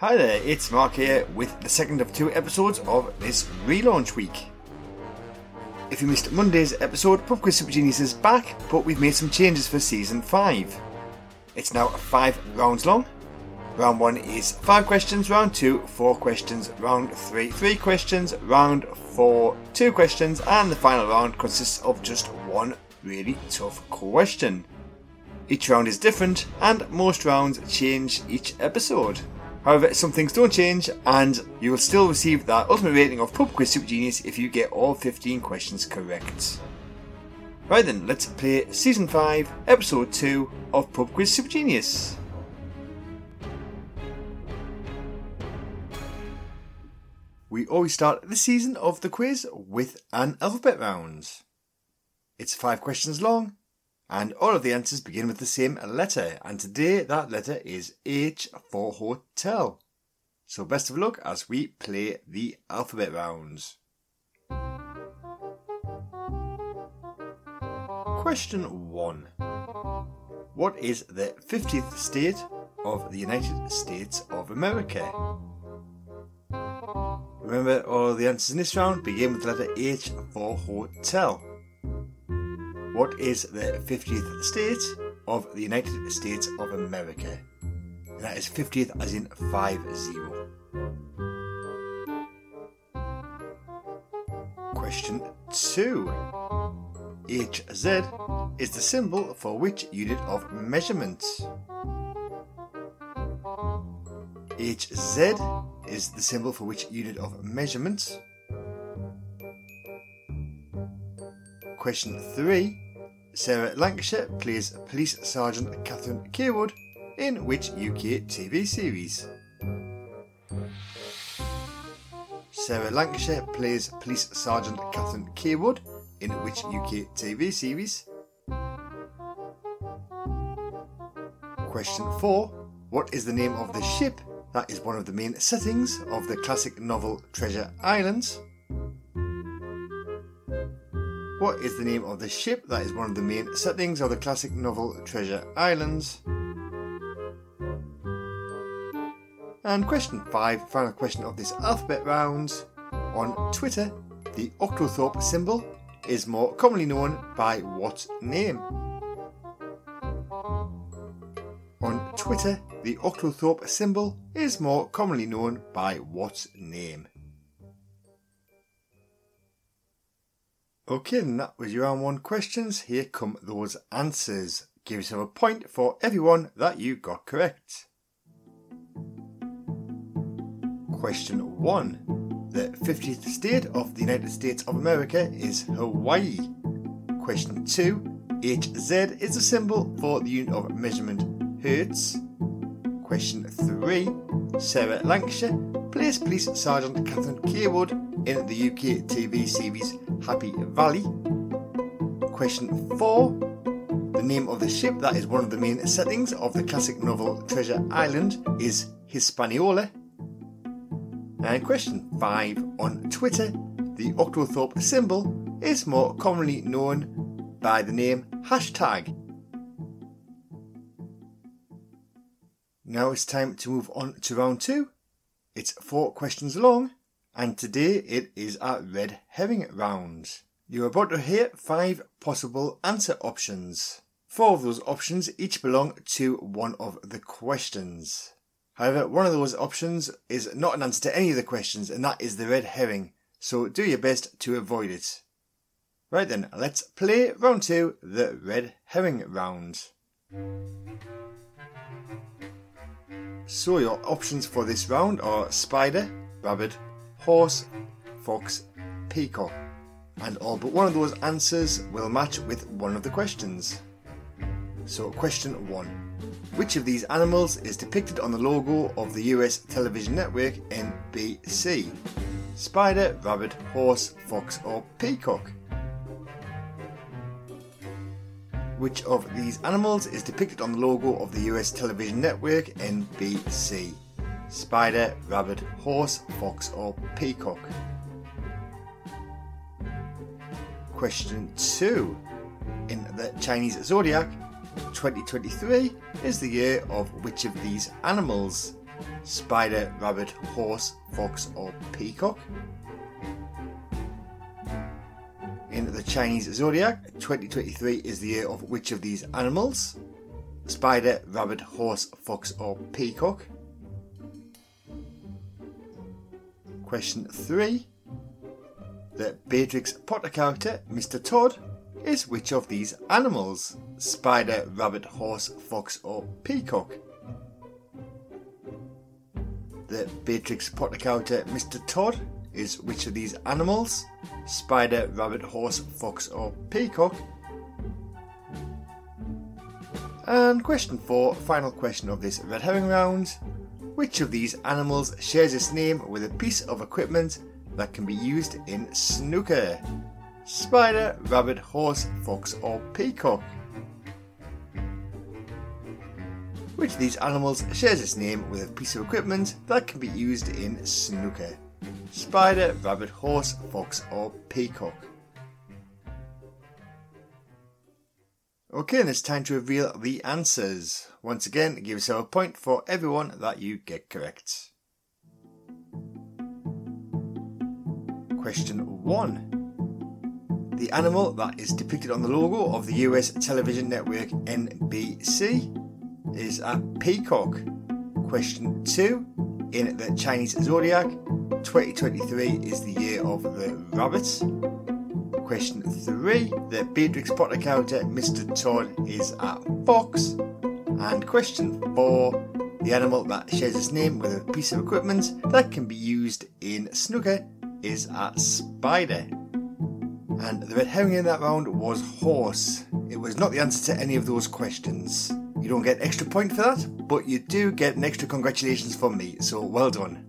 Hi there, it's Mark here with the second of two episodes of this relaunch week. If you missed Monday's episode, Pub Quiz Super Genius is back, but we've made some changes for season 5. It's now five rounds long. Round 1 is 5 questions, round 2, 4 questions, round 3, 3 questions, round 4, 2 questions, and the final round consists of just one really tough question. Each round is different, and most rounds change each episode. However, some things don't change, and you will still receive that ultimate rating of Pub Quiz Super Genius if you get all 15 questions correct. Right then, let's play Season 5, Episode 2 of Pub Quiz Super Genius. We always start the season of the quiz with an alphabet round. It's five questions long, and all of the answers begin with the same letter, and today that letter is H for hotel. So best of luck as we play the alphabet rounds. Question 1. What is the 50th state of the United States of America? Remember, all the answers in this round begin with the letter H for hotel. What is the 50th state of the United States of America? And that is 50th as in 5 0. Question 2. HZ is the symbol for which unit of measurement? HZ is the symbol for which unit of measurement? Question 3. Sarah Lancashire plays Police Sergeant Catherine Cawood in which UK TV series? Sarah Lancashire plays Police Sergeant Catherine Cawood in which UK TV series? Question 4. What is the name of the ship that is one of the main settings of the classic novel Treasure Island? What is the name of the ship that is one of the main settings of the classic novel Treasure Islands? And question 5, final question of this alphabet round. On Twitter, the octothorpe symbol is more commonly known by what name? On Twitter, the octothorpe symbol is more commonly known by what name? Okay, and that was your round one questions. Here come those answers. Give yourself a point for everyone that you got correct. Question one. The 50th state of the United States of America is Hawaii. Question two. HZ is a symbol for the unit of measurement hertz. Question three. Sarah Lancashire plays Police Sergeant Catherine Cawood in the UK TV series Happy Valley. Question 4. The name of the ship that is one of the main settings of the classic novel Treasure Island is Hispaniola. And question 5. On Twitter, the octothorpe symbol is more commonly known by the name hashtag. Now it's time to move on to round 2. It's four questions long and today it is a red herring round. You're about to hear five possible answer options. Four of those options each belong to one of the questions. However, one of those options is not an answer to any of the questions, and that is the red herring, so do your best to avoid it. Right then, let's play round two, the red herring round. So, your options for this round are spider, rabbit, horse, fox, peacock. And all but one of those answers will match with one of the questions. So, question one Which of these animals is depicted on the logo of the US television network NBC? Spider, rabbit, horse, fox, or peacock? Which of these animals is depicted on the logo of the US television network NBC? Spider, rabbit, horse, fox, or peacock? Question 2. In the Chinese zodiac, 2023 is the year of which of these animals? spider, rabbit, horse, fox, or peacock? In the Chinese zodiac, 2023 is the year of which of these animals? Spider, rabbit, horse, fox, or peacock? Question 3. The Beatrix Potter character, Mr. Todd, is which of these animals? Spider, rabbit, horse, fox, or peacock? The Beatrix Potter character, Mr. Todd, is which of these animals? Spider, rabbit, horse, fox, or peacock? And question 4, final question of this red herring round. Which of these animals shares its name with a piece of equipment that can be used in snooker? Spider, rabbit, horse, fox, or peacock? Which of these animals shares its name with a piece of equipment that can be used in snooker? Spider, rabbit, horse, fox, or peacock? Okay, and it's time to reveal the answers. Once again, give yourself a point for everyone that you get correct. Question 1. The animal that is depicted on the logo of the US television network NBC is a peacock. Question 2. In the Chinese zodiac, 2023 is the year of the rabbit. Question 3. The Beatrix Potter character Mr. Todd is a fox. And question 4. The animal that shares its name with a piece of equipment that can be used in snooker is a spider. And the red herring in that round was horse. It was not the answer to any of those questions. You don't get extra point for that, but you do get an extra congratulations from me, so well done.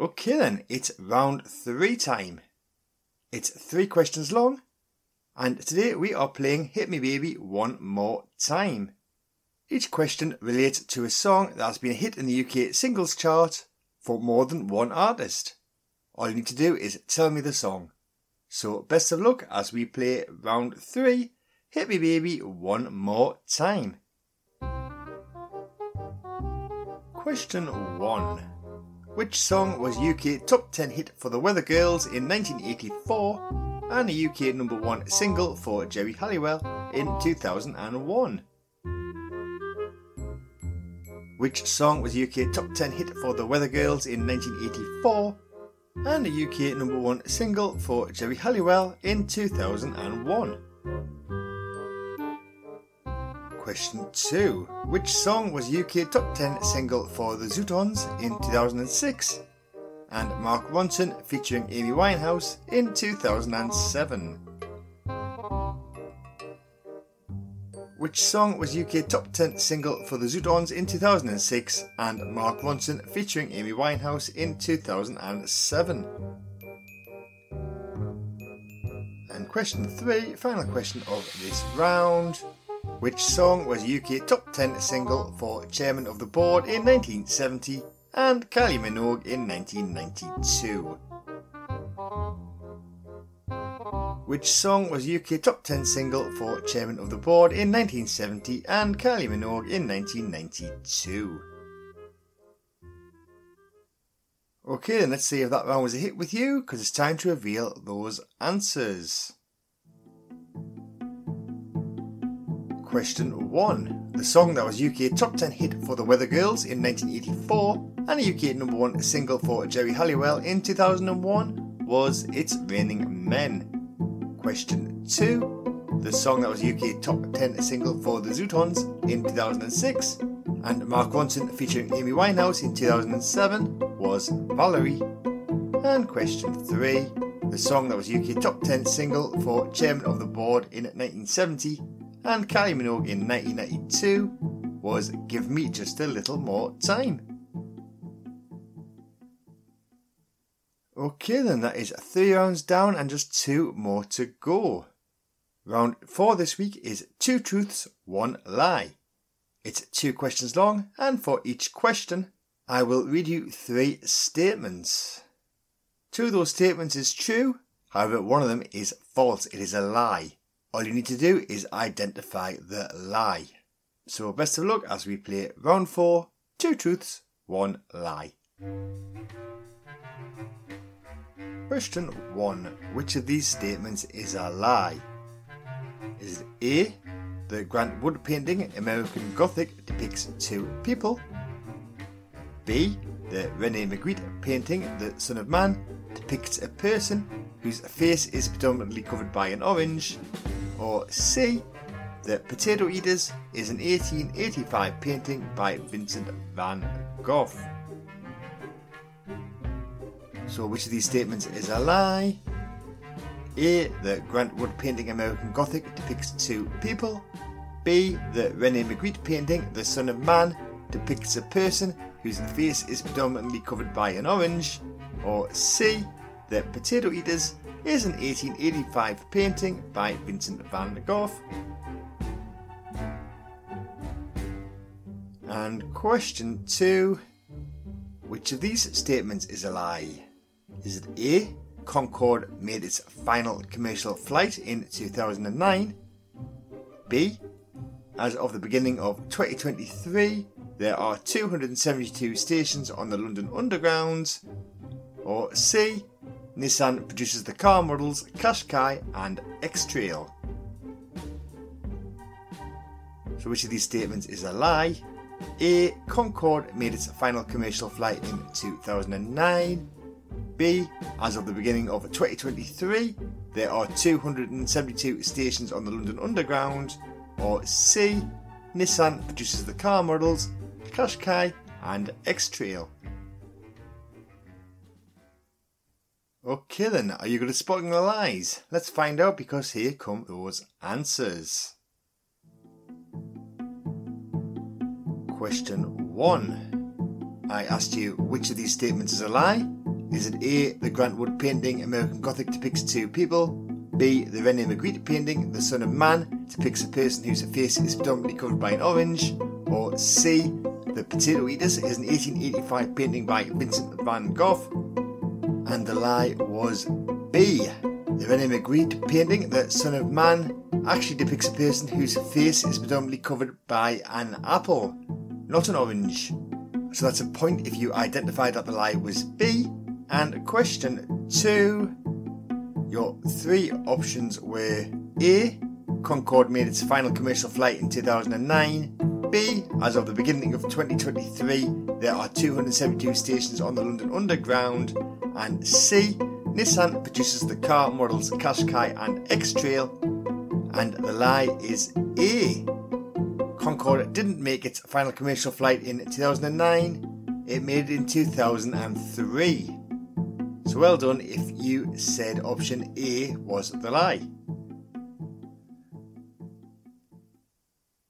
Okay then, it's round three time. It's three questions long, and today we are playing Hit Me Baby One More Time. Each question relates to a song that has been a hit in the UK singles chart for more than one artist. All you need to do is tell me the song. So best of luck as we play round three, Hit Me Baby One More Time. Question 1. Which song was UK top 10 hit for the Weather Girls in 1984 and a UK number 1 single for Geri Halliwell in 2001? Which song was UK top 10 hit for the Weather Girls in 1984 and a UK number 1 single for Geri Halliwell in 2001? Question 2. Which song was UK top 10 single for the Zutons in 2006? And Mark Ronson featuring Amy Winehouse in 2007? Which song was UK top 10 single for the Zutons in 2006 and Mark Ronson featuring Amy Winehouse in 2007? And question 3, final question of this round. Which song was UK top 10 single for Chairman of the Board in 1970 and Kylie Minogue in 1992? Which song was UK top 10 single for Chairman of the Board in 1970 and Kylie Minogue in 1992? Okay, then let's see if that round was a hit with you, because it's time to reveal those answers. Question 1. The song that was UK top 10 hit for the Weather Girls in 1984 and a UK number 1 single for Geri Halliwell in 2001 was It's Raining Men. Question 2. The song that was UK top 10 single for the Zutons in 2006 and Mark Ronson featuring Amy Winehouse in 2007 was Valerie. And question 3. The song that was UK top 10 single for Chairman of the Board in 1970 and Kylie Minogue in 1992 was Give Me Just a Little More Time. Okay, then that is three rounds down and just two more to go. Round four this week is Two Truths, One Lie. It's two questions long, and for each question, I will read you three statements. Two of those statements is true, however, one of them is false. It is a lie. All you need to do is identify the lie. So best of luck as we play round four, two truths, one lie. Question 1. Which of these statements is a lie? Is it A. The Grant Wood painting American Gothic depicts two people? B. The Rene Magritte painting The Son of Man depicts a person whose face is predominantly covered by an orange? Or C. The Potato Eaters is an 1885 painting by Vincent van Gogh? So, which of these statements is a lie? A. The Grant Wood painting American Gothic depicts two people. B. The Rene Magritte painting The Son of Man depicts a person whose face is predominantly covered by an orange. Or C. The Potato Eaters is an 1885 painting by Vincent van Gogh. And question two Which of these statements is a lie? Is it A? Concorde made its final commercial flight in 2009? B? As of the beginning of 2023, there are 272 stations on the London Underground? Or C? Nissan produces the car models Qashqai and X-Trail. So which of these statements is a lie? A. Concorde made its final commercial flight in 2009. B. As of the beginning of 2023, there are 272 stations on the London Underground. Or C. Nissan produces the car models Qashqai and X-Trail. Okay then, are you good at spotting the lies? Let's find out because here come those answers. Question 1. I asked you which of these statements is a lie? Is it A. The Grant Wood painting American Gothic depicts two people? B. The Rene Magritte painting The Son of Man depicts a person whose face is predominantly covered by an orange? Or C. The Potato Eaters is an 1885 painting by Vincent van Gogh? And the lie was B. The Rene Magritte painting The Son of Man actually depicts a person whose face is predominantly covered by an apple, not an orange. So that's a point if you identified that the lie was B. And question two your three options were A. Concorde made its final commercial flight in 2009. B. As of the beginning of 2023, there are 272 stations on the London Underground. And C. Nissan produces the car models Qashqai and X-Trail. And the lie is A. Concorde didn't make its final commercial flight in 2009. It made it in 2003. So well done if you said option A was the lie.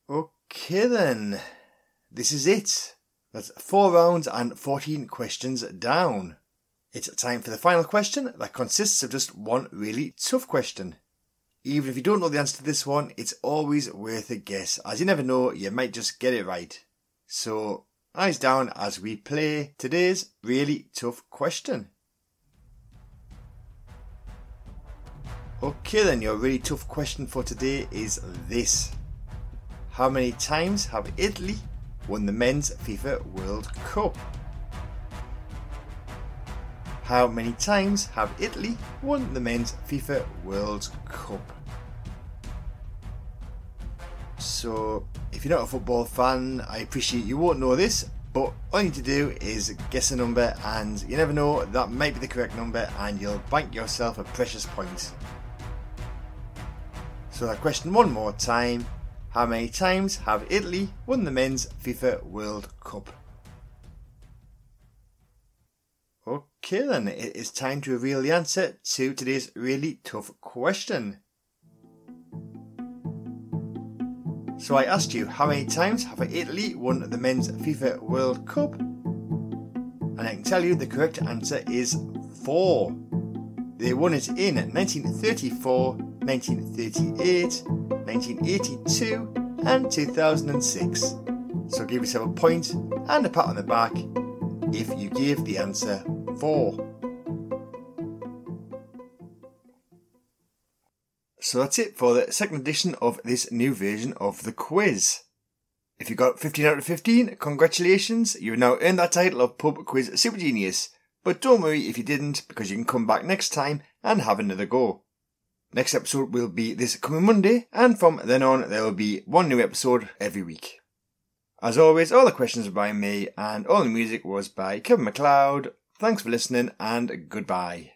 Okay then, this is it. That's four rounds and 14 questions down. It's time for the final question that consists of just one really tough question. Even if you don't know the answer to this one, it's always worth a guess, as you never know, you might just get it right. So, eyes down as we play today's really tough question. Okay, then, your really tough question for today is this How many times have Italy won the men's FIFA World Cup? How many times have Italy won the men's FIFA World Cup? So, if you're not a football fan, I appreciate you won't know this, but all you need to do is guess a number, and you never know, that might be the correct number, and you'll bank yourself a precious point. So that question one more time. How many times have Italy won the men's FIFA World Cup? Okay then, it is time to reveal the answer to today's really tough question. So I asked you, how many times have Italy won the men's FIFA World Cup? And I can tell you the correct answer is four. They won it in 1934, 1938, 1982, and 2006. So give yourself a point and a pat on the back if you gave the answer 4. So that's it for the second edition of this new version of the quiz. If you got 15 out of 15, congratulations, you've now earned that title of Pub Quiz Super Genius. But don't worry if you didn't, because you can come back next time and have another go. Next episode will be this coming Monday, and from then on there will be one new episode every week. As always, all the questions were by me, and all the music was by Kevin MacLeod. Thanks for listening, and goodbye.